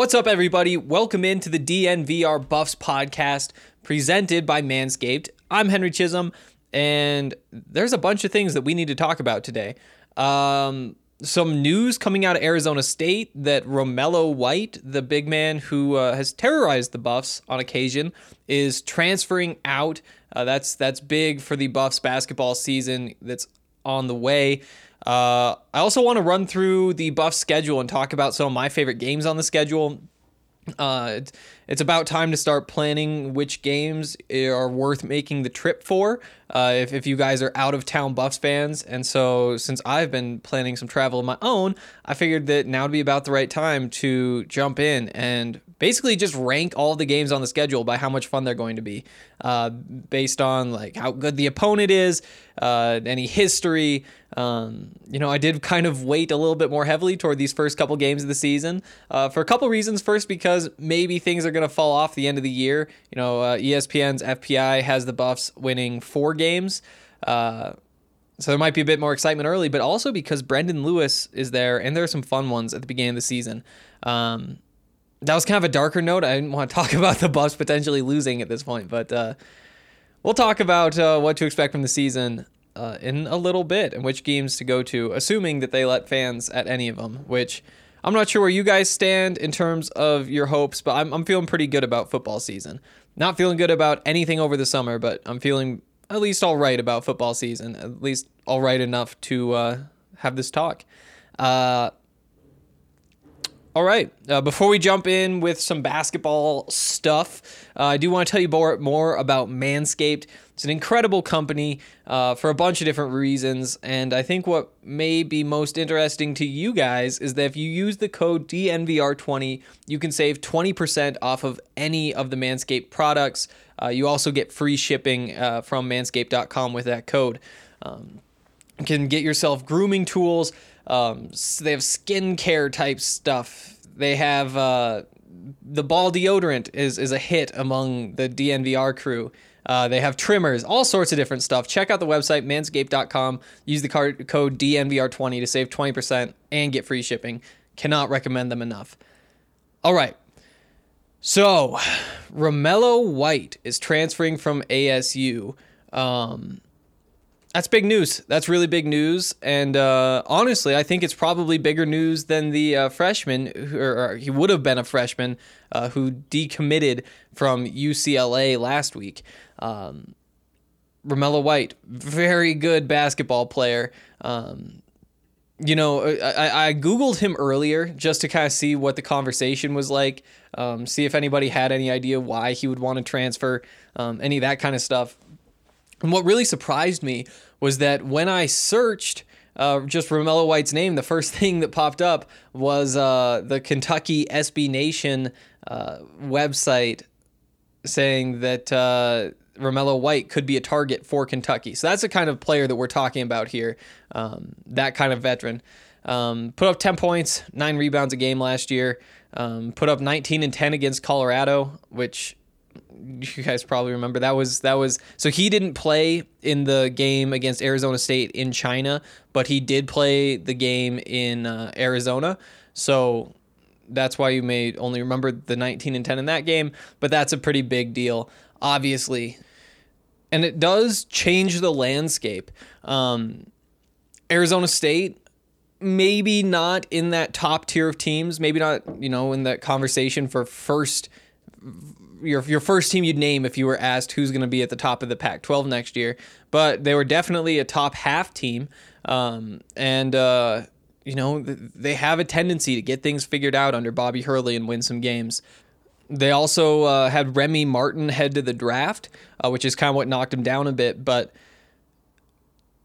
What's up, everybody? Welcome into the DNVR Buffs podcast presented by Manscaped. I'm Henry Chisholm, and there's a bunch of things that we need to talk about today. Um, some news coming out of Arizona State that Romello White, the big man who uh, has terrorized the Buffs on occasion, is transferring out. Uh, that's that's big for the Buffs basketball season that's on the way. Uh, I also want to run through the buff schedule and talk about some of my favorite games on the schedule. Uh, it's, about time to start planning which games are worth making the trip for. Uh, if, if you guys are out of town Buffs fans, and so since I've been planning some travel of my own, I figured that now would be about the right time to jump in and basically just rank all the games on the schedule by how much fun they're going to be, uh, based on like how good the opponent is, uh, any history. Um, you know, I did kind of weight a little bit more heavily toward these first couple games of the season uh, for a couple reasons. First, because maybe things are going to fall off the end of the year. You know, uh, ESPN's FPI has the Buffs winning four games. Uh, so there might be a bit more excitement early, but also because Brendan Lewis is there, and there are some fun ones at the beginning of the season. Um, that was kind of a darker note. I didn't want to talk about the Buffs potentially losing at this point, but uh, we'll talk about uh, what to expect from the season uh, in a little bit and which games to go to, assuming that they let fans at any of them. Which I'm not sure where you guys stand in terms of your hopes, but I'm, I'm feeling pretty good about football season. Not feeling good about anything over the summer, but I'm feeling at least all right about football season. At least all right enough to uh, have this talk. Uh, all right. Uh, before we jump in with some basketball stuff, uh, I do want to tell you more, more about Manscaped. It's an incredible company uh, for a bunch of different reasons. And I think what may be most interesting to you guys is that if you use the code DNVR20, you can save 20% off of any of the Manscaped products. Uh, you also get free shipping uh, from manscaped.com with that code. Um, you can get yourself grooming tools. Um, s- they have skincare type stuff. They have uh, the ball deodorant is is a hit among the DNVR crew. Uh, they have trimmers, all sorts of different stuff. Check out the website manscaped.com. Use the card, code DNVR20 to save 20% and get free shipping. Cannot recommend them enough. All right. So, Romello White is transferring from ASU. Um, that's big news. That's really big news. And uh, honestly, I think it's probably bigger news than the uh, freshman, who, or, or he would have been a freshman uh, who decommitted from UCLA last week. Um, Romello White, very good basketball player. Um, you know, I, I Googled him earlier just to kind of see what the conversation was like, um, see if anybody had any idea why he would want to transfer, um, any of that kind of stuff. And what really surprised me was that when I searched uh, just Romello White's name, the first thing that popped up was uh, the Kentucky SB Nation uh, website saying that uh, Romello White could be a target for Kentucky. So that's the kind of player that we're talking about here, um, that kind of veteran. Um, put up 10 points, nine rebounds a game last year. Um, put up 19 and 10 against Colorado, which you guys probably remember that was that was so he didn't play in the game against Arizona State in China, but he did play the game in uh, Arizona. So that's why you may only remember the 19 and 10 in that game, but that's a pretty big deal, obviously. And it does change the landscape. Um, Arizona State maybe not in that top tier of teams, maybe not, you know, in that conversation for first your your first team you'd name if you were asked who's going to be at the top of the Pac-12 next year, but they were definitely a top half team, um, and uh, you know they have a tendency to get things figured out under Bobby Hurley and win some games. They also uh, had Remy Martin head to the draft, uh, which is kind of what knocked him down a bit, but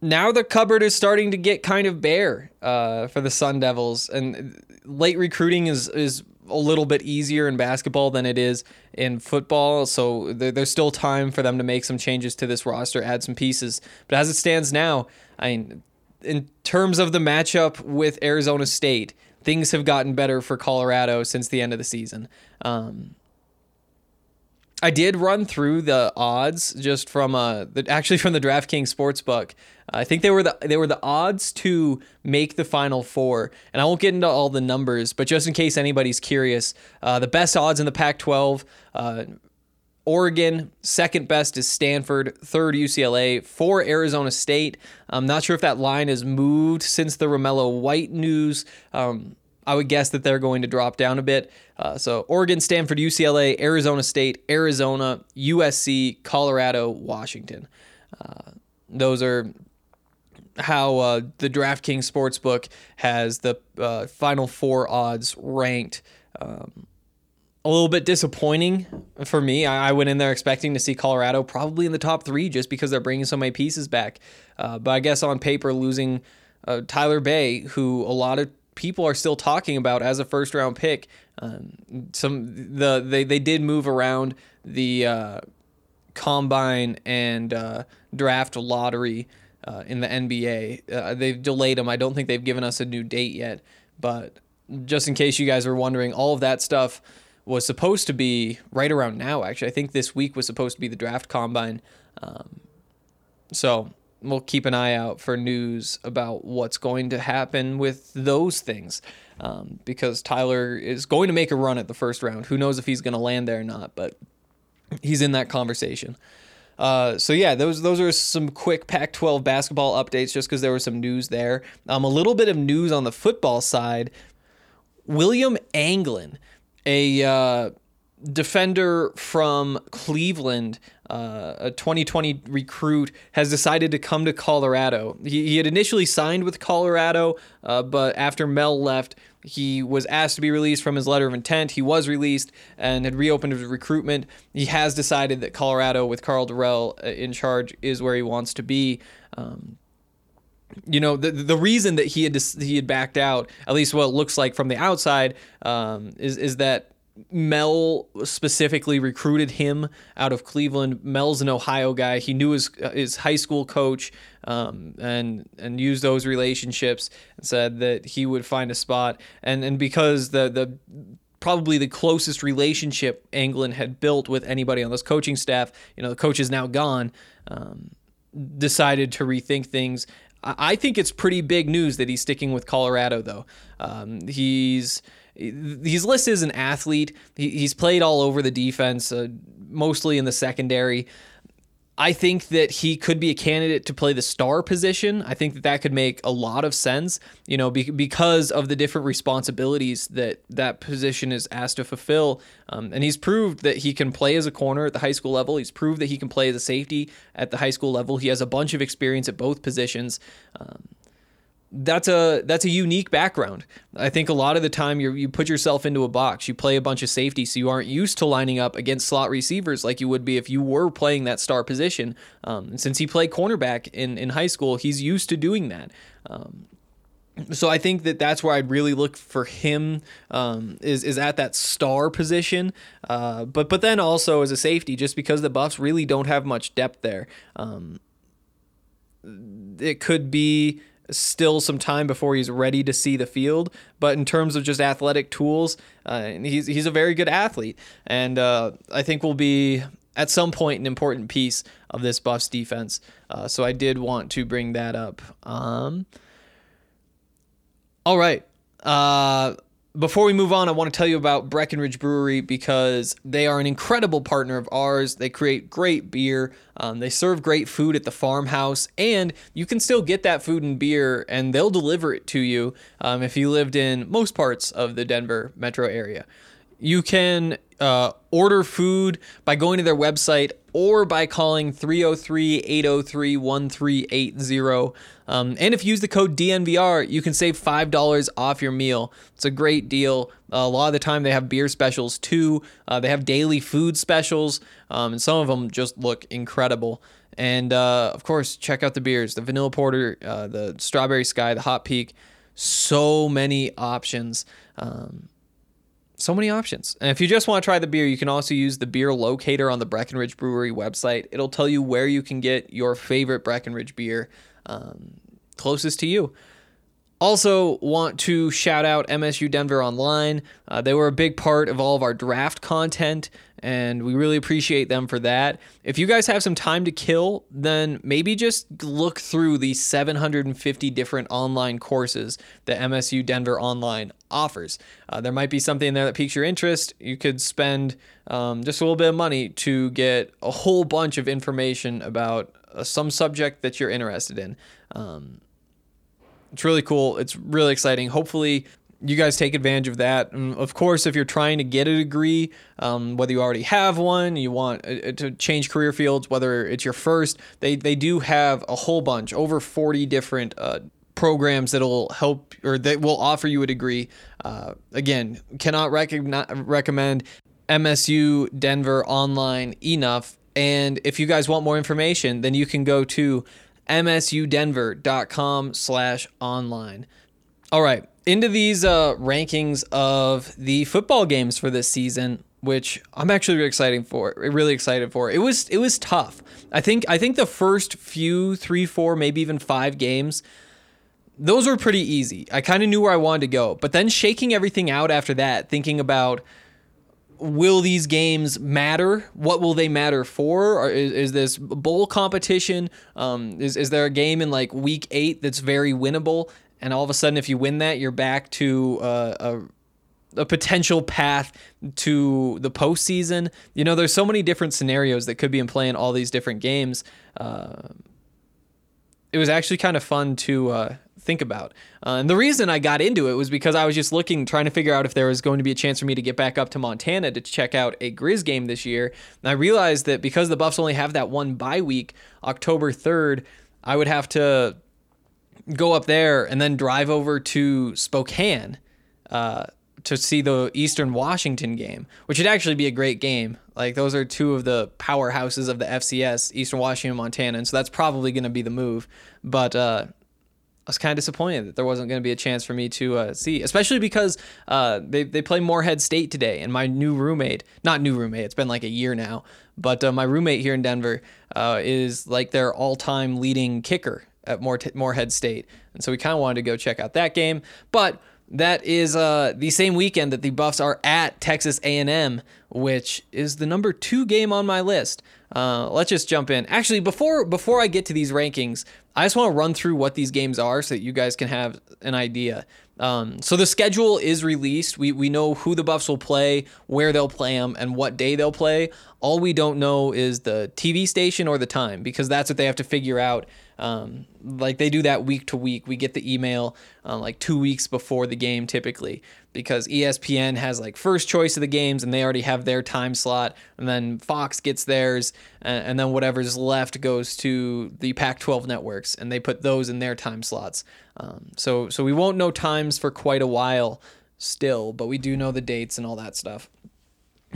now the cupboard is starting to get kind of bare uh, for the Sun Devils, and late recruiting is is a little bit easier in basketball than it is in football. So there, there's still time for them to make some changes to this roster, add some pieces. But as it stands now, I mean, in terms of the matchup with Arizona State, things have gotten better for Colorado since the end of the season. Um, I did run through the odds just from uh the, actually from the DraftKings sportsbook. I think they were the they were the odds to make the final four, and I won't get into all the numbers, but just in case anybody's curious, uh, the best odds in the Pac-12. Uh, Oregon, second best is Stanford, third UCLA, four Arizona State. I'm not sure if that line has moved since the Romello White news. Um, I would guess that they're going to drop down a bit. Uh, so Oregon, Stanford, UCLA, Arizona State, Arizona, USC, Colorado, Washington. Uh, those are how uh, the DraftKings Sportsbook has the uh, final four odds ranked. Um, a little bit disappointing for me. I, went in there expecting to see Colorado probably in the top three just because they're bringing so many pieces back. Uh, but I guess on paper, losing uh, Tyler Bey, who a lot of people are still talking about as a first round pick. Um, some the they they did move around the uh, combine and uh, draft lottery uh, in the NBA. Uh, they've delayed them. I don't think they've given us a new date yet. But just in case you guys are wondering, all of that stuff was supposed to be right around now. Actually, I think this week was supposed to be the draft combine. Um, so we'll keep an eye out for news about what's going to happen with those things. Um, because Tyler is going to make a run at the first round. Who knows if he's going to land there or not, but he's in that conversation. Uh, so yeah, those those are some quick Pac-12 basketball updates, just because there was some news there. Um, a little bit of news on the football side. William Anglin, a uh, defender from Cleveland, uh, a 2020 recruit, has decided to come to Colorado. He, he had initially signed with Colorado, uh, but after Mel left, he was asked to be released from his letter of intent. He was released and had reopened his recruitment. He has decided that Colorado, with Karl Dorrell uh, in charge, is where he wants to be. Um, you know the the reason that he had he had backed out, at least what it looks like from the outside, um, is is that Mel specifically recruited him out of Cleveland. Mel's an Ohio guy. He knew his his high school coach um, and and used those relationships and said that he would find a spot. And and because the the probably the closest relationship Anglin had built with anybody on this coaching staff, you know, the coach is now gone. Um, decided to rethink things. I think it's pretty big news that he's sticking with Colorado, though. Um, he's he's listed as an athlete. He, he's played all over the defense, uh, mostly in the secondary. I think that he could be a candidate to play the star position. I think that that could make a lot of sense, you know, be, because of the different responsibilities that that position is asked to fulfill. Um, and he's proved that he can play as a corner at the high school level. He's proved that he can play as a safety at the high school level. He has a bunch of experience at both positions. Um, that's a that's a unique background. I think a lot of the time you you put yourself into a box. You play a bunch of safety, so you aren't used to lining up against slot receivers like you would be if you were playing that star position. Um, and since he played cornerback in in high school, he's used to doing that. Um, so I think that that's where I'd really look for him um, is is at that star position, uh, but but then also as a safety, just because the Buffs really don't have much depth there. Um, it could be still some time before he's ready to see the field. But in terms of just athletic tools, uh, he's he's a very good athlete, and uh, I think will be at some point an important piece of this Buffs defense. Uh, so I did want to bring that up. Um, all right. Uh, before we move on, I want to tell you about Breckenridge Brewery because they are an incredible partner of ours. They create great beer, um, they serve great food at the farmhouse, and you can still get that food and beer, and they'll deliver it to you um, if you lived in most parts of the Denver metro area. You can uh, order food by going to their website or by calling 303 803 1380. Um, and if you use the code DNVR, you can save $5 off your meal. It's a great deal. a lot of the time, they have beer specials too. Uh, they have daily food specials, um, and some of them just look incredible. And uh, of course, check out the beers the Vanilla Porter, uh, the Strawberry Sky, the Hot Peak. So many options. Um, so many options. And if you just want to try the beer, you can also use the beer locator on the Breckenridge Brewery website. It'll tell you where you can get your favorite Breckenridge beer um, closest to you. Also, want to shout out MSU Denver Online. Uh, they were a big part of all of our draft content, and we really appreciate them for that. If you guys have some time to kill, then maybe just look through the 750 different online courses that MSU Denver Online offers. Uh, there might be something there that piques your interest. You could spend um, just a little bit of money to get a whole bunch of information about uh, some subject that you're interested in. Um, it's really cool. It's really exciting. Hopefully, you guys take advantage of that. And of course, if you're trying to get a degree, um, whether you already have one, you want uh, to change career fields, whether it's your first, they, they do have a whole bunch, over 40 different uh, programs that'll help or that will offer you a degree. Uh, again, cannot recommend MSU Denver online enough. And if you guys want more information, then you can go to msudenver.com slash online. All right, into these uh, rankings of the football games for this season, which I'm actually really excited for. Really excited for. It was it was tough. I think I think the first few three, four, maybe even five games, those were pretty easy. I kind of knew where I wanted to go, but then shaking everything out after that, thinking about will these games matter? What will they matter for? Or is, is this bowl competition? Um, is, is there a game in like week eight that's very winnable? And all of a sudden, if you win that, you're back to uh, a, a potential path to the postseason. You know, there's so many different scenarios that could be in play in all these different games. Uh, it was actually kind of fun to uh, think about. Uh, and the reason I got into it was because I was just looking, trying to figure out if there was going to be a chance for me to get back up to Montana to check out a Grizz game this year. And I realized that because the Buffs only have that one bye week, October 3rd, I would have to go up there and then drive over to Spokane uh, to see the Eastern Washington game, which would actually be a great game. Like those are two of the powerhouses of the FCS, Eastern Washington, Montana, and so that's probably going to be the move. But uh, I was kind of disappointed that there wasn't going to be a chance for me to uh, see, especially because uh, they they play Morehead State today, and my new roommate, not new roommate, it's been like a year now, but uh, my roommate here in Denver uh, is like their all-time leading kicker at Morehead State, and so we kind of wanted to go check out that game, but that is uh, the same weekend that the Buffs are at Texas A&M, which is the number two game on my list. Uh, let's just jump in. Actually, before before I get to these rankings, I just want to run through what these games are so that you guys can have an idea. Um, so the schedule is released. We we know who the Buffs will play, where they'll play them, and what day they'll play. All we don't know is the TV station or the time because that's what they have to figure out. Um, like they do that week to week. We get the email uh, like two weeks before the game typically because ESPN has like first choice of the games and they already have their time slot, and then Fox gets theirs, and, and then whatever's left goes to the Pac-12 networks, and they put those in their time slots. Um, so so we won't know times for quite a while still, but we do know the dates and all that stuff.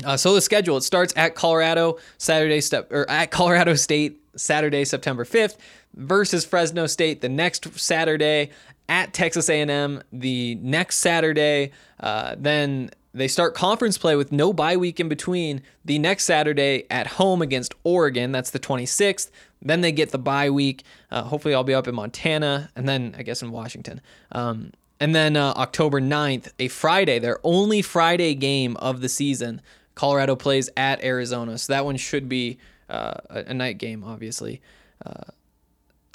Uh, so the schedule it starts at Colorado Saturday step or at Colorado State Saturday September 5th versus Fresno State the next Saturday at Texas A&M the next Saturday uh, then they start conference play with no bye week in between. The next Saturday at home against Oregon that's the 26th then they get the bye week. Uh, hopefully I'll be up in Montana and then I guess in Washington. Um, and then uh, October 9th, a Friday, their only Friday game of the season, Colorado plays at Arizona. So that one should be uh, a, a night game, obviously.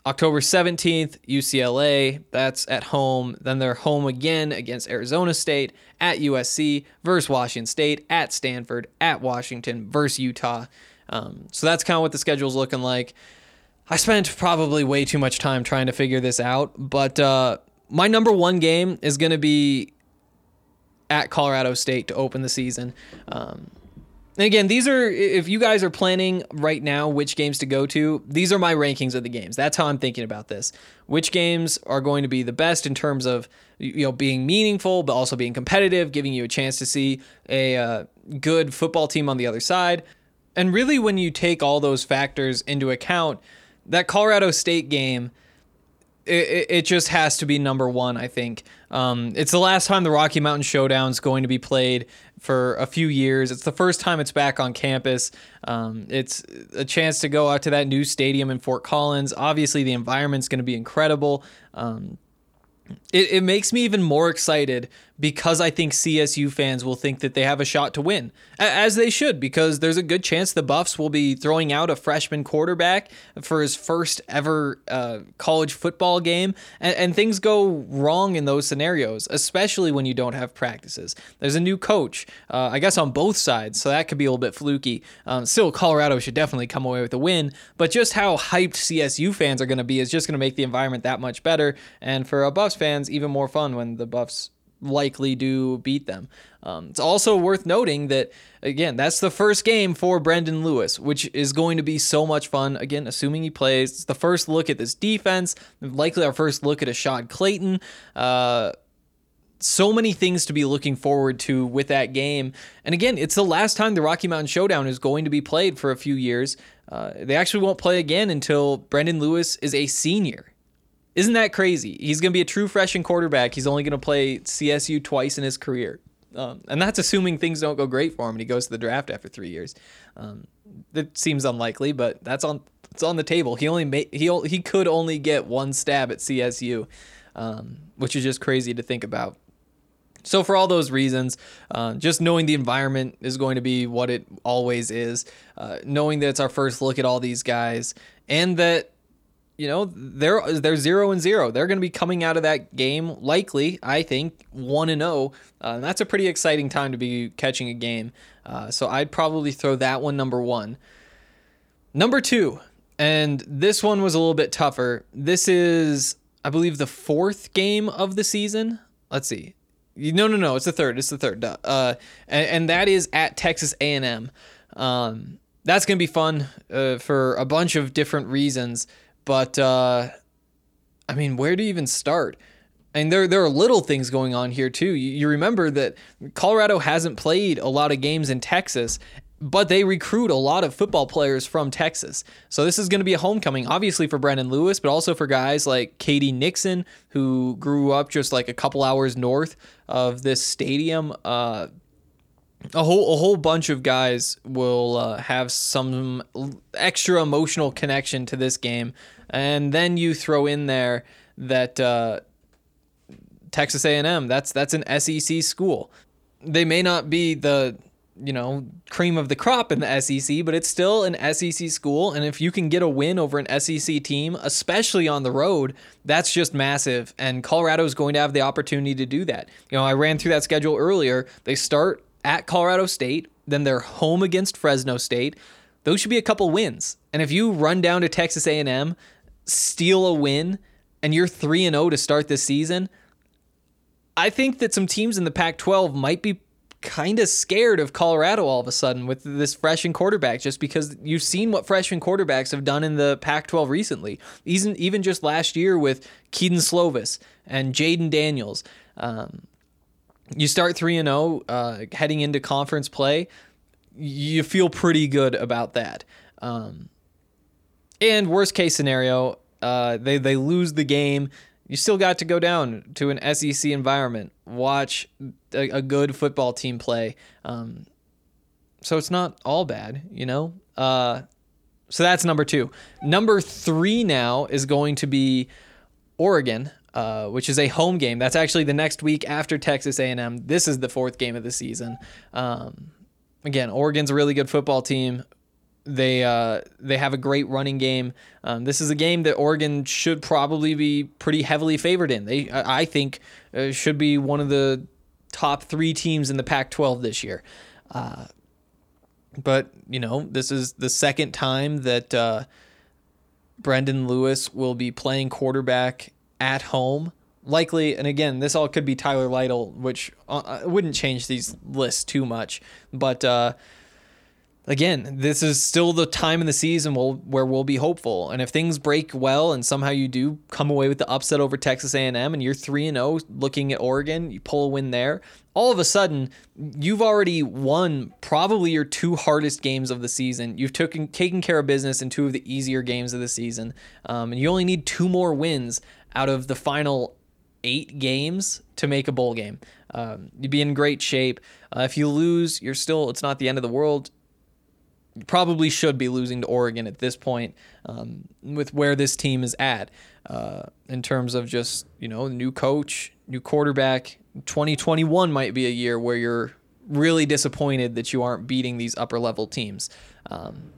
October 17th, UCLA, that's at home. Then they're home again against Arizona State, at USC, versus Washington State, at Stanford, at Washington, versus Utah. Um, so that's kind of what the schedule's looking like. I spent probably way too much time trying to figure this out, but uh, my number one game is going to be at Colorado State to open the season. Um, and again, these are if you guys are planning right now which games to go to, these are my rankings of the games. That's how I'm thinking about this. Which games are going to be the best in terms of you know being meaningful, but also being competitive, giving you a chance to see a uh, good football team on the other side. And really, when you take all those factors into account, that Colorado State game it, it just has to be number one, I think. Um, it's the last time the Rocky Mountain Showdown is going to be played for a few years. It's the first time it's back on campus. Um, it's a chance to go out to that new stadium in Fort Collins. Obviously, the environment's going to be incredible. Um, it, it makes me even more excited because I think CSU fans will think that they have a shot to win, as they should, because there's a good chance the Buffs will be throwing out a freshman quarterback for his first ever uh, college football game, and, and, things go wrong in those scenarios, especially when you don't have practices. There's a new coach, uh, I guess, on both sides, so that could be a little bit fluky. Um, still, Colorado should definitely come away with a win, but just how hyped CSU fans are going to be is just going to make the environment that much better, and for a Buffs fans, even more fun when the Buffs likely do beat them. Um, it's also worth noting that, again, that's the first game for Brendan Lewis, which is going to be so much fun. Again, assuming he plays. It's the first look at this defense, likely our first look at Ashaad Clayton. Uh, so many things to be looking forward to with that game. And again, it's the last time the Rocky Mountain Showdown is going to be played for a few years. Uh, they actually won't play again until Brendan Lewis is a senior. Isn't that crazy? He's going to be a true freshman quarterback. He's only going to play CSU twice in his career. Um, and that's assuming things don't go great for him and he goes to the draft after three years. Um, that seems unlikely, but that's on it's on the table. He only made, he he could only get one stab at CSU, um, which is just crazy to think about. So for all those reasons, uh, just knowing the environment is going to be what it always is, uh, knowing that it's our first look at all these guys, and that you know they're they're zero and zero. They're going to be coming out of that game likely, I think, one and zero. Uh, and that's a pretty exciting time to be catching a game. Uh, so I'd probably throw that one number one. Number two, and this one was a little bit tougher. This is, I believe, the fourth game of the season. Let's see. No, no, no. It's the third. It's the third. Uh, and, and that is at Texas A&M. Um, that's going to be fun uh, for a bunch of different reasons. But uh, I mean, where do you even start? And there, there are little things going on here too. You, you remember that Colorado hasn't played a lot of games in Texas, but they recruit a lot of football players from Texas. So this is going to be a homecoming, obviously for Brendan Lewis, but also for guys like K.D. Nixon, who grew up just like a couple hours north of this stadium. Uh, a whole a whole bunch of guys will uh, have some extra emotional connection to this game, and then you throw in there that uh, Texas A&M that's that's an SEC school. They may not be the you know cream of the crop in the SEC, but it's still an SEC school, and if you can get a win over an SEC team, especially on the road, that's just massive. And Colorado is going to have the opportunity to do that. You know, I ran through that schedule earlier. They start at Colorado State, then they're home against Fresno State. Those should be a couple wins. And if you run down to Texas A&M, steal a win, and you're 3 and 0 to start this season, I think that some teams in the Pac-12 might be kind of scared of Colorado all of a sudden with this freshman quarterback just because you've seen what freshman quarterbacks have done in the Pac-12 recently. Even even just last year with Kedon Slovis and Jayden Daniels. Um, you start 3 and 0 uh, heading into conference play, you feel pretty good about that. Um, and worst case scenario, uh, they they lose the game. You still got to go down to an SEC environment, watch a, a good football team play. Um, so it's not all bad, you know. Uh, so that's number two. Number three now is going to be Oregon. Uh, which is a home game. That's actually the next week after Texas A&M. This is the fourth game of the season. Um, again, Oregon's a really good football team. They uh, they have a great running game. Um, this is a game that Oregon should probably be pretty heavily favored in. They, I think, uh, should be one of the top three teams in the Pac-12 this year. Uh, but you know, this is the second time that uh, Brendan Lewis will be playing quarterback at home. Likely, and again, this all could be Tyler Lytle, which uh, wouldn't change these lists too much. But uh, again, this is still the time in the season we'll, where we'll be hopeful. And if things break well and somehow you do come away with the upset over Texas A&M and you're 3 and 0 looking at Oregon, you pull a win there, all of a sudden you've already won probably your two hardest games of the season. You've taken taken care of business in two of the easier games of the season. Um, and you only need two more wins out of the final eight games to make a bowl game. Um, you'd be in great shape. Uh, if you lose, you're still, it's not the end of the world probably should be losing to Oregon at this point um, with where this team is at uh, in terms of just, you know, new coach, new quarterback. 2021 might be a year where you're really disappointed that you aren't beating these upper level teams. Um,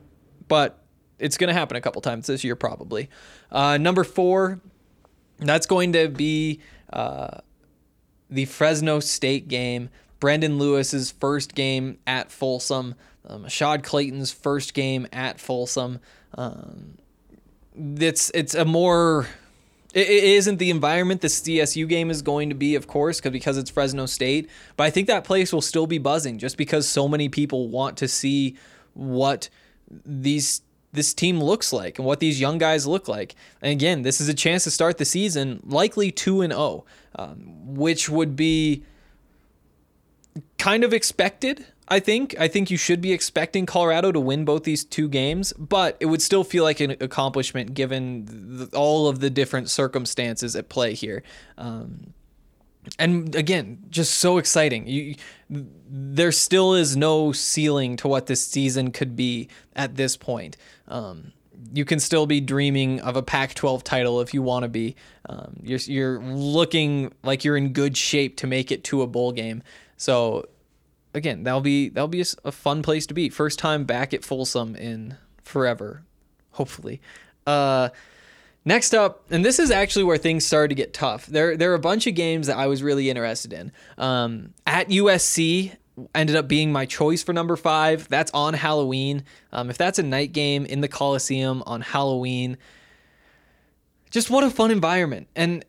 but it's going to happen a couple times this year, probably. Uh, number four, that's going to be uh, the Fresno State game. Brendan Lewis's first game at Folsom. Um, Ashaad Clayton's first game at Folsom. Um, it's it's a more it, it isn't the environment this CSU game is going to be, of course, because because it's Fresno State. But I think that place will still be buzzing just because so many people want to see what these this team looks like and what these young guys look like. And again, this is a chance to start the season likely two and zero, um, which would be kind of expected. I think. I think you should be expecting Colorado to win both these two games, but it would still feel like an accomplishment given all of the different circumstances at play here. Um, and again, just so exciting. You, there still is no ceiling to what this season could be at this point. Um, you can still be dreaming of a Pac-12 title if you want to be. Um, you're you're looking like you're in good shape to make it to a bowl game. So again, that'll be that'll be a, a fun place to be. First time back at Folsom in forever, hopefully. Uh, next up, and this is actually where things started to get tough. There there are a bunch of games that I was really interested in. Um, at USC ended up being my choice for number five. That's on Halloween. Um, if that's a night game in the Coliseum on Halloween, just what a fun environment. And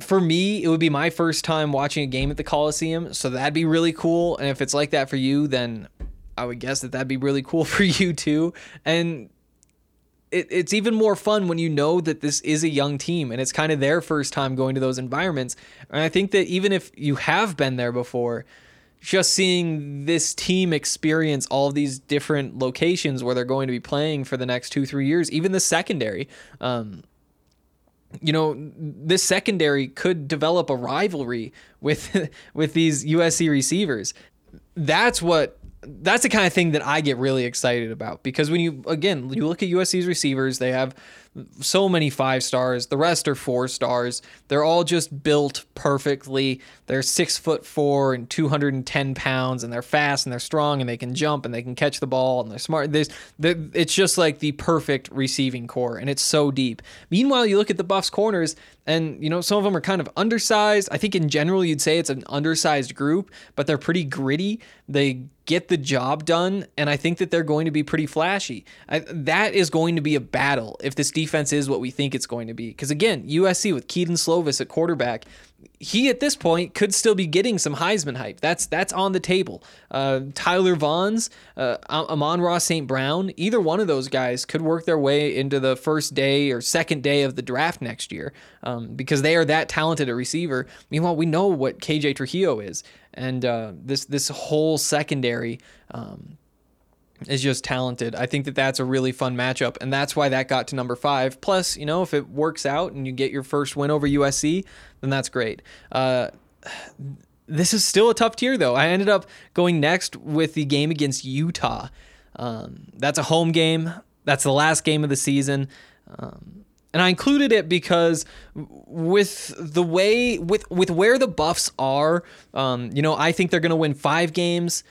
for me, it would be my first time watching a game at the Coliseum, so that'd be really cool. And if it's like that for you, then I would guess that that'd be really cool for you too. And it, it's even more fun when you know that this is a young team and it's kind of their first time going to those environments. And I think that even if you have been there before, just seeing this team experience all of these different locations where they're going to be playing for the next two, three years, even the secondary. Um, you know, this secondary could develop a rivalry with with these USC receivers. That's what that's the kind of thing that I get really excited about because when you again you look at USC's receivers, they have so many five stars. The rest are four stars. They're all just built perfectly. They're six foot four and 210 pounds, and they're fast and they're strong and they can jump and they can catch the ball and they're smart. There's, it's just like the perfect receiving core, and it's so deep. Meanwhile, you look at the Buffs corners, and you know some of them are kind of undersized. I think in general you'd say it's an undersized group, but they're pretty gritty. They get the job done, and I think that they're going to be pretty flashy. I, that is going to be a battle if this defense is what we think it's going to be. Because again, USC with Kedon Slovis at quarterback, he at this point could still be getting some Heisman hype. That's that's on the table. Uh, Tyler Vaughns, uh, Amon-Ra St. Brown, either one of those guys could work their way into the first day or second day of the draft next year um, because they are that talented a receiver. Meanwhile, we know what KJ Trujillo is, and uh, this this whole secondary. Um, is just talented. I think that that's a really fun matchup, and that's why that got to number five. Plus, you know, if it works out and you get your first win over USC, then that's great. Uh, this is still a tough tier, though. I ended up going next with the game against Utah. Um, that's a home game. That's the last game of the season. Um, and I included it because with the way with with where the Buffs are, um, you know, I think they're going to win five games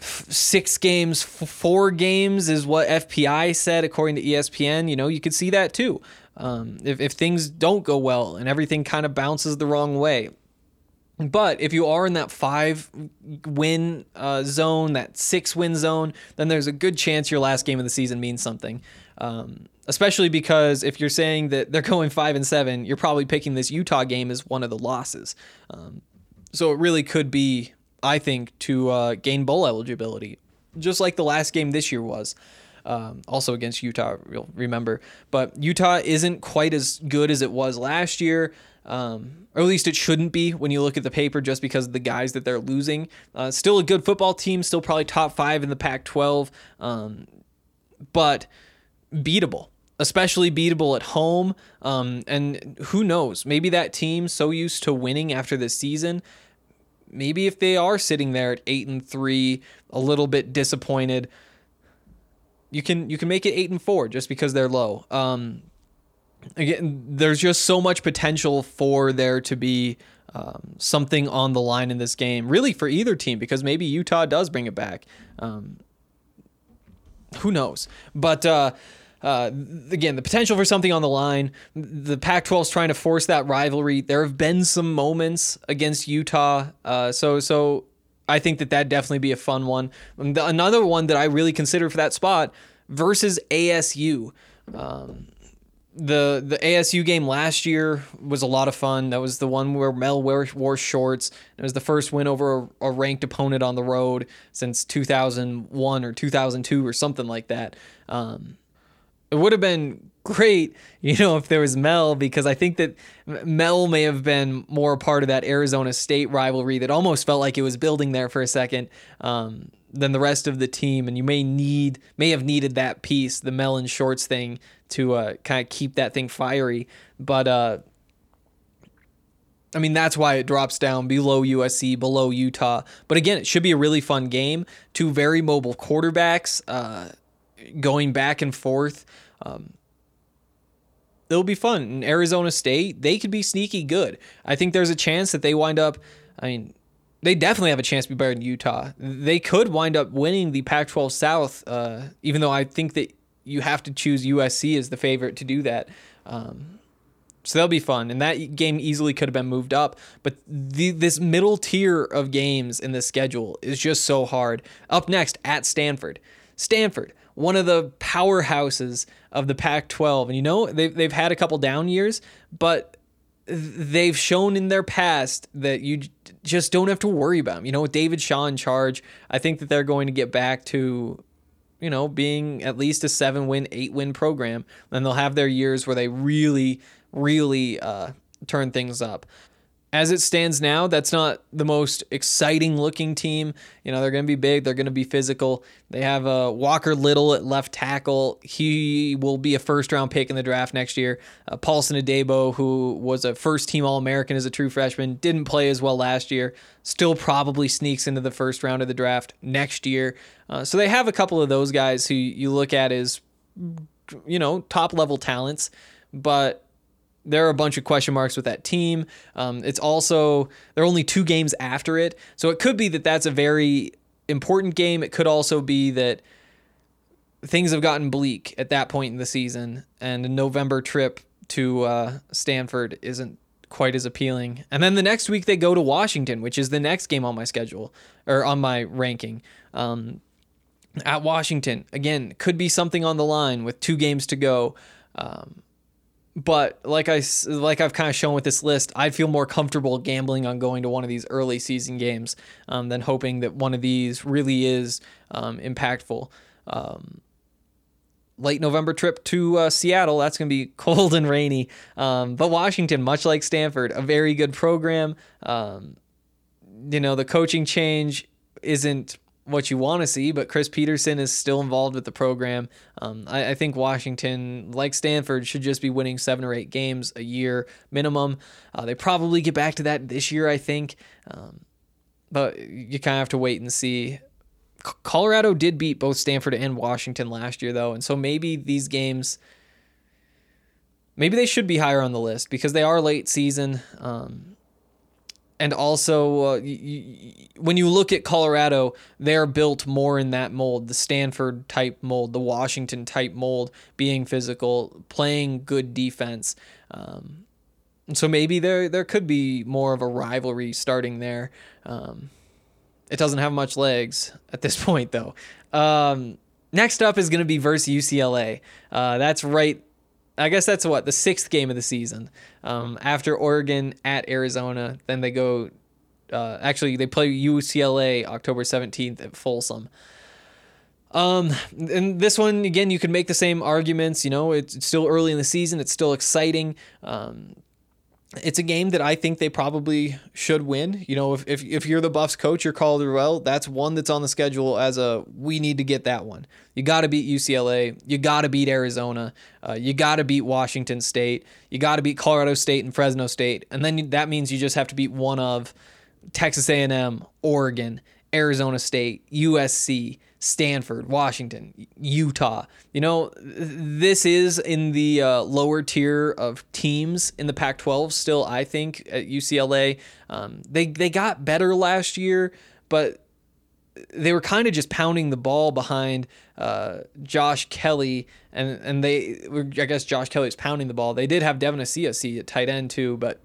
six games, f- four games is what FPI said according to ESPN. You know, you could see that too. Um, if, if things don't go well and everything kind of bounces the wrong way. But if you are in that five win uh, zone, that six win zone, then there's a good chance your last game of the season means something. Um, especially because if you're saying that they're going five and seven, you're probably picking this Utah game as one of the losses. Um, so it really could be, I think, to uh, gain bowl eligibility, just like the last game this year was. Um, also against Utah, you'll remember. But Utah isn't quite as good as it was last year, um, or at least it shouldn't be when you look at the paper just because of the guys that they're losing. Uh, still a good football team, still probably top five in the Pac 12, um, but beatable. Especially beatable at home. Um, and who knows? Maybe that team so used to winning after this season maybe if they are sitting there at eight and three, a little bit disappointed, you can you can make it eight and four just because they're low. Um, again, there's just so much potential for there to be um, something on the line in this game, really for either team, because maybe Utah does bring it back. Um, who knows? But uh, uh, again, the potential for something on the line. The Pac-12 is trying to force that rivalry. There have been some moments against Utah, uh, so so I think that that definitely be a fun one. The- another one that I really consider for that spot versus ASU. Um, the the ASU game last year was a lot of fun. That was the one where Mel wore, wore shorts. It was the first win over a, a ranked opponent on the road since 2001 or 2002 or something like that. Um, it would have been great, you know, if there was Mel, because I think that Mel may have been more part of that Arizona State rivalry that almost felt like it was building there for a second um, than the rest of the team. And you may need, may have needed that piece, the Mel and Shorts thing, to uh, kind of keep that thing fiery. But uh, I mean, that's why it drops down below USC, below Utah. But again, it should be a really fun game. Two very mobile quarterbacks uh, going back and forth. Um, it'll be fun. In Arizona State, they could be sneaky good. I think there's a chance that they wind up. I mean, they definitely have a chance to be better than Utah. They could wind up winning the Pac-12 South, uh, even though I think that you have to choose USC as the favorite to do that. Um, so that'll be fun. And that game easily could have been moved up. But the, this middle tier of games in the schedule is just so hard. Up next, at Stanford. Stanford, one of the powerhouses of the Pac 12. And you know, they've, they've had a couple down years, but they've shown in their past that you just don't have to worry about them. You know, with David Shaw in charge, I think that they're going to get back to you know, being at least a seven win, eight win program. Then they'll have their years where they really, really uh, turn things up. As it stands now, that's not the most exciting looking team. You know, they're going to be big, they're going to be physical. They have uh, Walker Little at left tackle. He will be a first round pick in the draft next year. Uh, Paulson Adebo, who was a first team All American as a true freshman, didn't play as well last year, still probably sneaks into the first round of the draft next year. Uh, so they have a couple of those guys who you look at as, you know, top level talents, but there are a bunch of question marks with that team. Um, it's also there are only two games after it, so it could be that that's a very important game. It could also be that things have gotten bleak at that point in the season, and a November trip to uh, Stanford isn't quite as appealing. And then the next week they go to Washington, which is the next game on my schedule or on my ranking. Um, at Washington again, could be something on the line with two games to go. Um, but like I like I've kind of shown with this list, I'd feel more comfortable gambling on going to one of these early season games um, than hoping that one of these really is um, impactful. Um, late November trip to uh, Seattle, that's going to be cold and rainy. Um, but Washington, much like Stanford, a very good program. Um, you know, the coaching change isn't what you want to see, but Chris Petersen is still involved with the program. Um, I, I think Washington, like Stanford, should just be winning seven or eight games a year minimum. Uh, they probably get back to that this year, I think. Um, but you kind of have to wait and see. C- Colorado did beat both Stanford and Washington last year, though, and so maybe these games, maybe they should be higher on the list because they are late season. Um, and also uh, y- y- when you look at Colorado, they're built more in that mold, the Stanford type mold, the Washington type mold, being physical, playing good defense. Um, so maybe there there could be more of a rivalry starting there. Um, it doesn't have much legs at this point, though. Um, next up is going to be versus UCLA. Uh, that's right. I guess that's what the sixth game of the season. Um, after Oregon at Arizona, then they go. Uh, actually, they play UCLA October seventeenth at Folsom. Um, and this one again, you could make the same arguments. You know, it's, it's still early in the season. It's still exciting. Um, it's a game that I think they probably should win. You know, if, if, if you're the Buffs coach, you're Karl Dorrell, that's one that's on the schedule as a we need to get that one. You got to beat UCLA. You got to beat Arizona. Uh, you got to beat Washington State. You got to beat Colorado State and Fresno State. And then that means you just have to beat one of Texas A&M, Oregon, Arizona State, USC, Stanford, Washington, Utah. You know, this is in the uh, lower tier of teams in the Pac-12. Still, I think at UCLA, um, they they got better last year, but they were kind of just pounding the ball behind uh, Josh Kelley, and and they I guess Josh Kelley was pounding the ball. They did have Devin Asiasi at tight end too, but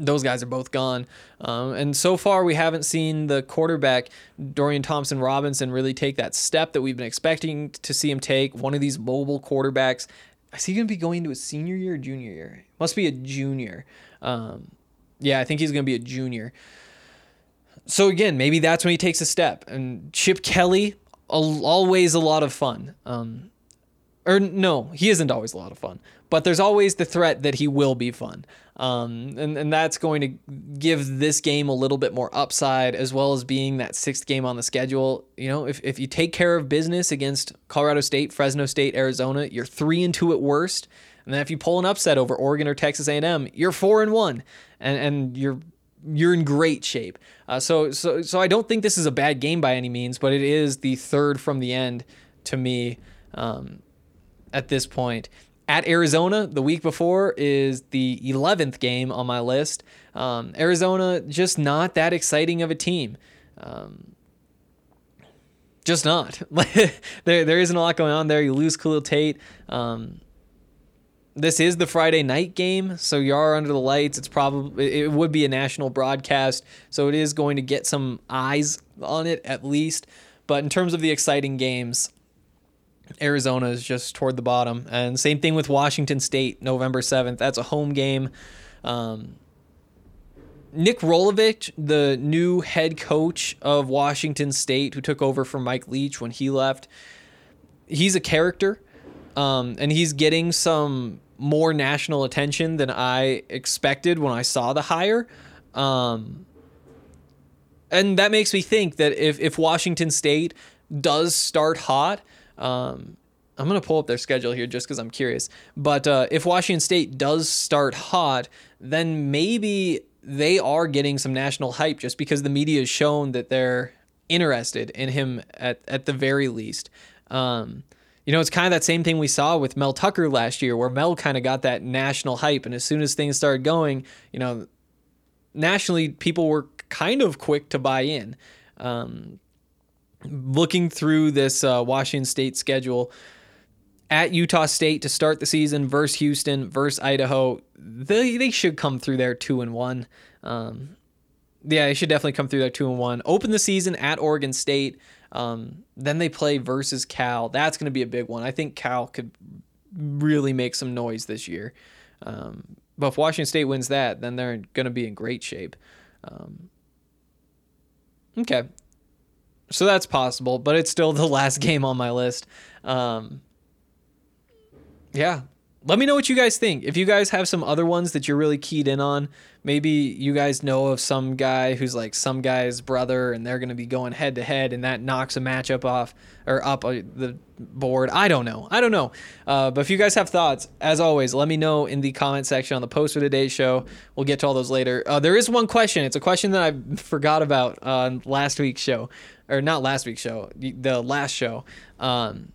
those guys are both gone. Um, and so far, we haven't seen the quarterback, Dorian Thompson Robinson, really take that step that we've been expecting to see him take. One of these mobile quarterbacks. Is he going to be going to a senior year or junior year? Must be a junior. Um, yeah, I think he's going to be a junior. So again, maybe that's when he takes a step. And Chip Kelly, al- always a lot of fun. Um, or no, he isn't always a lot of fun, but there's always the threat that he will be fun. Um, and, and that's going to give this game a little bit more upside as well as being that sixth game on the schedule. You know, if, if you take care of business against Colorado State, Fresno State, Arizona, you're three and two at worst. And then if you pull an upset over Oregon or Texas A&M, you're four and one, and and you're you're in great shape. Uh, so so so I don't think this is a bad game by any means, but it is the third from the end to me um, at this point. At Arizona, the week before is the 11th game on my list. Um, Arizona, just not that exciting of a team. Um, just not. there, there isn't a lot going on there. You lose Khalil Tate. Um, this is the Friday night game, so you are under the lights. It's probably it would be a national broadcast, so it is going to get some eyes on it at least. But in terms of the exciting games, Arizona is just toward the bottom, and same thing with Washington State, November seventh. That's a home game. Um, Nick Rolovich, the new head coach of Washington State, who took over from Mike Leach when he left, he's a character. Um, and he's getting some more national attention than I expected when I saw the hire. Um, and that makes me think that if, if Washington State does start hot, um, I'm going to pull up their schedule here just because I'm curious. But uh, if Washington State does start hot, then maybe they are getting some national hype just because the media has shown that they're interested in him at, at the very least. Um, you know, it's kind of that same thing we saw with Mel Tucker last year, where Mel kind of got that national hype. And as soon as things started going, you know, nationally, people were kind of quick to buy in. Um, looking through this uh, Washington State schedule, at Utah State to start the season versus Houston versus Idaho, they they should come through there two and one. Um, yeah, they should definitely come through there two and one. Open the season at Oregon State. Um, then they play versus Cal. That's going to be a big one. I think Cal could really make some noise this year. Um, but if Washington State wins that, then they're going to be in great shape. Um, okay. So that's possible, but it's still the last game on my list. Um, yeah. Let me know what you guys think. If you guys have some other ones that you're really keyed in on, maybe you guys know of some guy who's like some guy's brother and they're going to be going head to head and that knocks a matchup off or up uh, the board. I don't know. I don't know. Uh, but if you guys have thoughts, as always, let me know in the comment section on the post for today's show. We'll get to all those later. Uh, there is one question. It's a question that I forgot about on last week's show, or not last week's show, the- the last show. Um,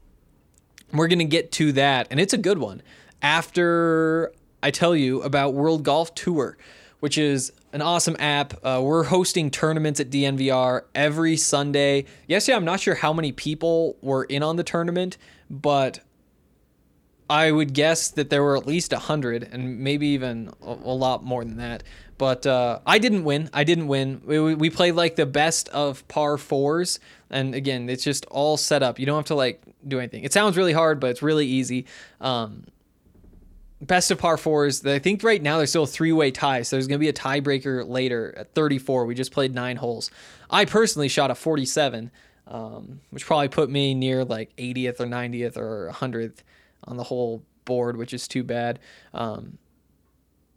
we're going to get to that, and it's a good one after I tell you about World Golf Tour, which is an awesome app. Uh, we're hosting tournaments at DNVR every Sunday. Yes, yeah, I'm not sure how many people were in on the tournament, but I would guess that there were at least a hundred, and maybe even a, a lot more than that. But uh, I didn't win. I didn't win. We, we- we played like the best of par fours, and again, it's just all set up. You don't have to like do anything. It sounds really hard, but it's really easy. Um, best of par fours. I think right now there's still a three way tie, so there's gonna be a tiebreaker later at 34. We just played nine holes. I personally shot a 47, um, which probably put me near like 80th or 90th or 100th on the whole board, which is too bad. Um,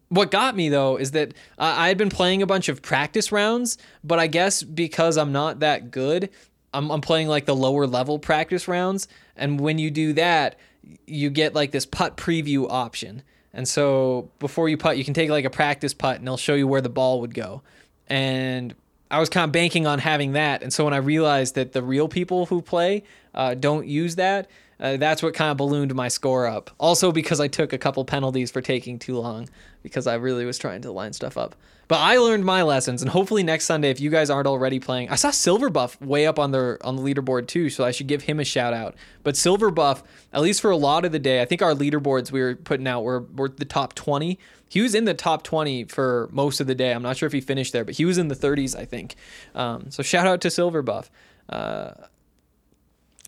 what got me though is that I had been playing a bunch of practice rounds, but I guess because I'm not that good, I'm, I'm playing like the lower level practice rounds. And when you do that, you get like this putt preview option. And so before you putt, you can take like a practice putt and it'll show you where the ball would go. And I was kind of banking on having that. And so when I realized that the real people who play uh, don't use that, uh, that's what kind of ballooned my score up. Also because I took a couple penalties for taking too long because I really was trying to line stuff up. But I learned my lessons, and hopefully next Sunday, if you guys aren't already playing, I saw Silverbuff way up on the on the leaderboard too, so I should give him a shout out. But Silverbuff, at least for a lot of the day, I think our leaderboards we were putting out were were the top twenty. He was in the top twenty for most of the day. I'm not sure if he finished there, but he was in the 30s, I think. Um, so shout out to Silverbuff. Uh,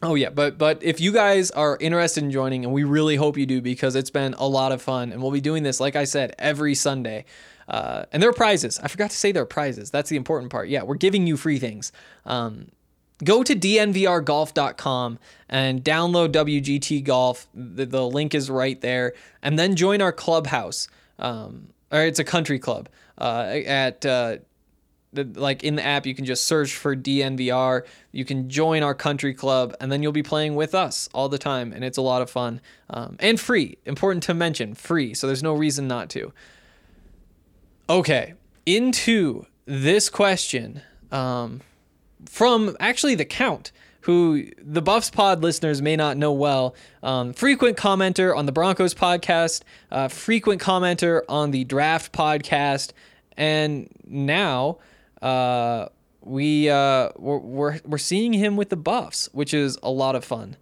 Oh yeah, but but if you guys are interested in joining, and we really hope you do because it's been a lot of fun, and we'll be doing this, like I said, every Sunday. Uh, and there are prizes. I forgot to say there are prizes. That's the important part. Yeah, we're giving you free things. Um, go to dnvrgolf.com and download WGT Golf. The, the link is right there, and then join our clubhouse. Um, or it's a country club uh, at. Uh, like in the app you can just search for DNVR you can join our country club and then you'll be playing with us all the time and it's a lot of fun. Um, and free important to mention free so there's no reason not to. Okay into this question um, from actually the count who the buffs pod listeners may not know well. Um, frequent commenter on the broncos podcast uh, frequent commenter on the draft podcast and now uh, we uh, we're, we're we're seeing him with the buffs, which is a lot of fun.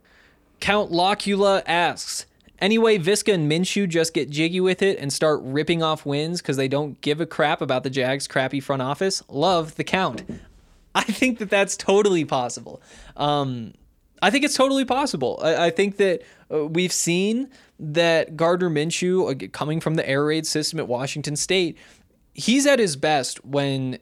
Count Locula asks. Anyway, Visca and Minshew just get jiggy with it and start ripping off wins because they don't give a crap about the Jags' crappy front office. Love the count. I think that that's totally possible. Um, I think it's totally possible. I, I think that uh, we've seen that Gardner Minshew, uh, coming from the air raid system at Washington State, he's at his best when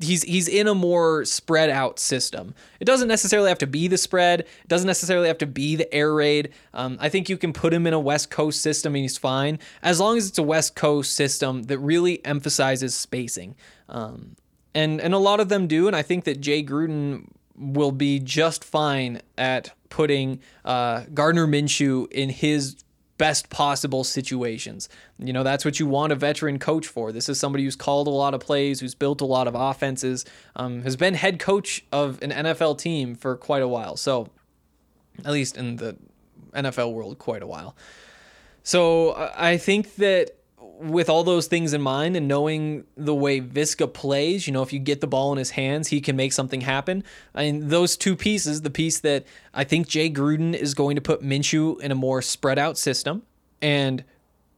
he's he's in a more spread out system. It doesn't necessarily have to be the spread. It doesn't necessarily have to be the air raid. Um, I think you can put him in a West Coast system and he's fine as long as it's a West Coast system that really emphasizes spacing. Um, and and a lot of them do, and I think that Jay Gruden will be just fine at putting uh, Gardner Minshew in his best possible situations. You know, that's what you want a veteran coach for. This is somebody who's called a lot of plays, who's built a lot of offenses, um, has been head coach of an NFL team for quite a while. So, at least in the NFL world, quite a while. So, I think that with all those things in mind and knowing the way Visca plays, you know, if you get the ball in his hands, he can make something happen. I mean, those two pieces, the piece that I think Jay Gruden is going to put Minshew in a more spread out system, and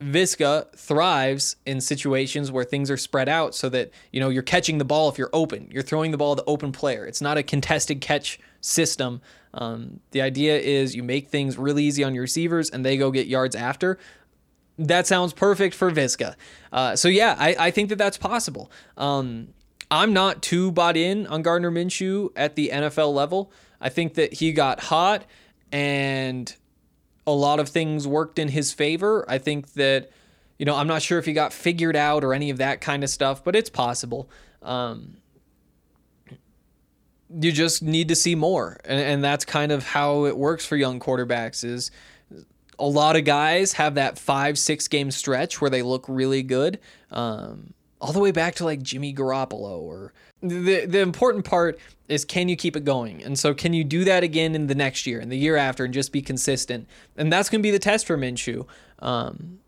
Visca thrives in situations where things are spread out so that, you know, you're catching the ball if you're open. You're throwing the ball to the open player. It's not a contested catch system. Um, the idea is you make things really easy on your receivers and they go get yards after that sounds perfect for Visca. Uh, so yeah, I, I think that that's possible. Um, I'm not too bought in on Gardner Minshew at the NFL level. I think that he got hot and a lot of things worked in his favor. I think that, you know, I'm not sure if he got figured out or any of that kind of stuff, but it's possible. Um, you just need to see more, and, and that's kind of how it works for young quarterbacks. Is a lot of guys have that five, six game stretch where they look really good. Um, all the way back to like Jimmy Garoppolo or the the important part is can you keep it going? And so can you do that again in the next year and the year after and just be consistent? And that's going to be the test for Minshew. Um,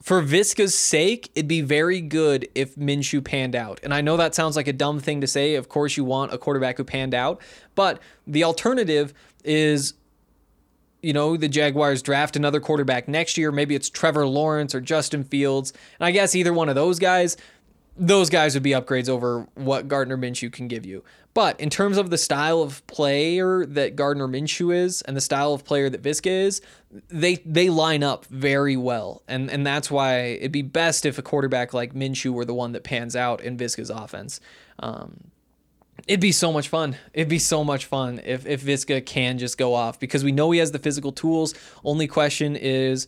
for Visca's sake, it'd be very good if Minshew panned out. And I know that sounds like a dumb thing to say. Of course, you want a quarterback who panned out, but the alternative is you know, the Jaguars draft another quarterback next year. Maybe it's Trevor Lawrence or Justin Fields. And I guess either one of those guys, those guys would be upgrades over what Gardner Minshew can give you. But in terms of the style of player that Gardner Minshew is and the style of player that Visca is, they they line up very well. And and that's why it'd be best if a quarterback like Minshew were the one that pans out in Visca's offense. Um, It'd be so much fun. It'd be so much fun if, if Visca can just go off because we know he has the physical tools. Only question is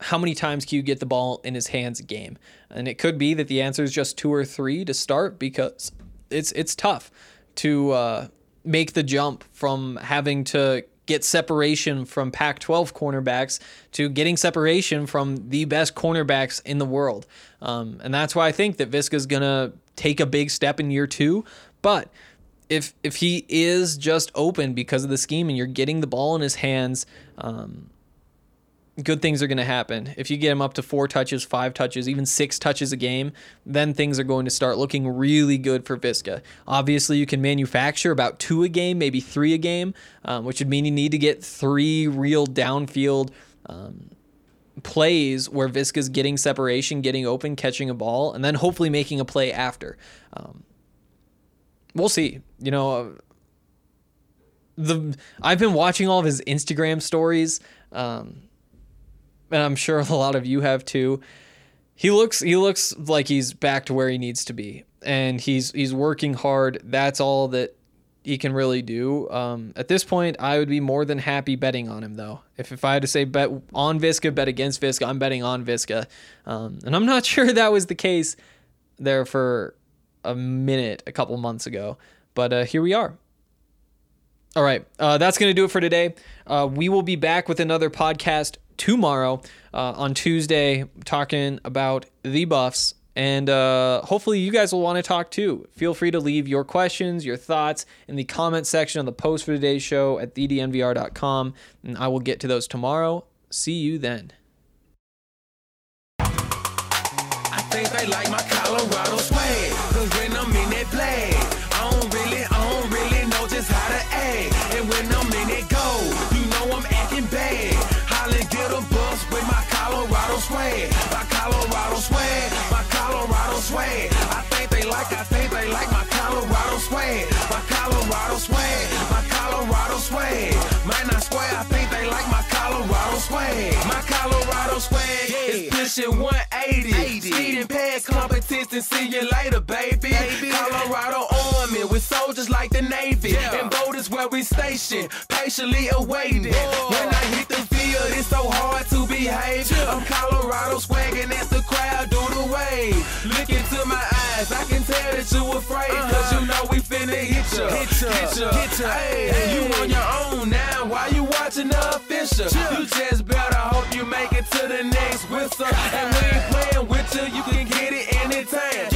how many times can you get the ball in his hands a game? And it could be that the answer is just two or three to start because it's it's tough to uh, make the jump from having to get separation from Pac 12 cornerbacks to getting separation from the best cornerbacks in the world. Um, and that's why I think that Visca's to take a big step in year two. But if if he is just open because of the scheme and you're getting the ball in his hands, um, good things are going to happen. If you get him up to four touches, five touches, even six touches a game, then things are going to start looking really good for Visca. Obviously, you can manufacture about two a game, maybe three a game, um, which would mean you need to get three real downfield. Um, plays where Visca's getting separation, getting open, catching a ball, and then hopefully making a play after. Um, we'll see. You know, the I've been watching all of his Instagram stories, um, and I'm sure a lot of you have too. He looks he looks like he's back to where he needs to be, and he's he's working hard. That's all that he can really do. Um, at this point, I would be more than happy betting on him, though. If, if I had to say bet on Visca, bet against Visca, I'm betting on Visca. Um, and I'm not sure that was the case there for a minute a couple months ago, but uh, here we are. All right, uh, that's going to do it for today. Uh, we will be back with another podcast tomorrow uh, on Tuesday, talking about the Buffs and uh, hopefully, you guys will want to talk too. Feel free to leave your questions, your thoughts in the comment section on the post for today's show at thednvr.com, and I will get to those tomorrow. See you then. I think like my Colorado swag. My Colorado swag, my Colorado swag. I think they like, I think they like my Colorado swag. My Colorado swag, my Colorado swag. Man, I swear, I think they like my Colorado swag. My Colorado swag is pushing 180. Speeding past competition, see you later, baby. Colorado Army with soldiers like the Navy. And boat is where we station, patiently awaiting. When I hit it's so hard to behave. I'm Colorado swagging as the crowd do the wave. Look into my eyes, I can tell that you afraid. Cause you know we finna hit ya. Hit ya, hit ya, hit ya. Hey, hey. you on your own now, why you watching the official? You just better hope you make it to the next whistle. And we ain't playing with you, you can get it anytime.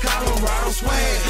Colorado swag,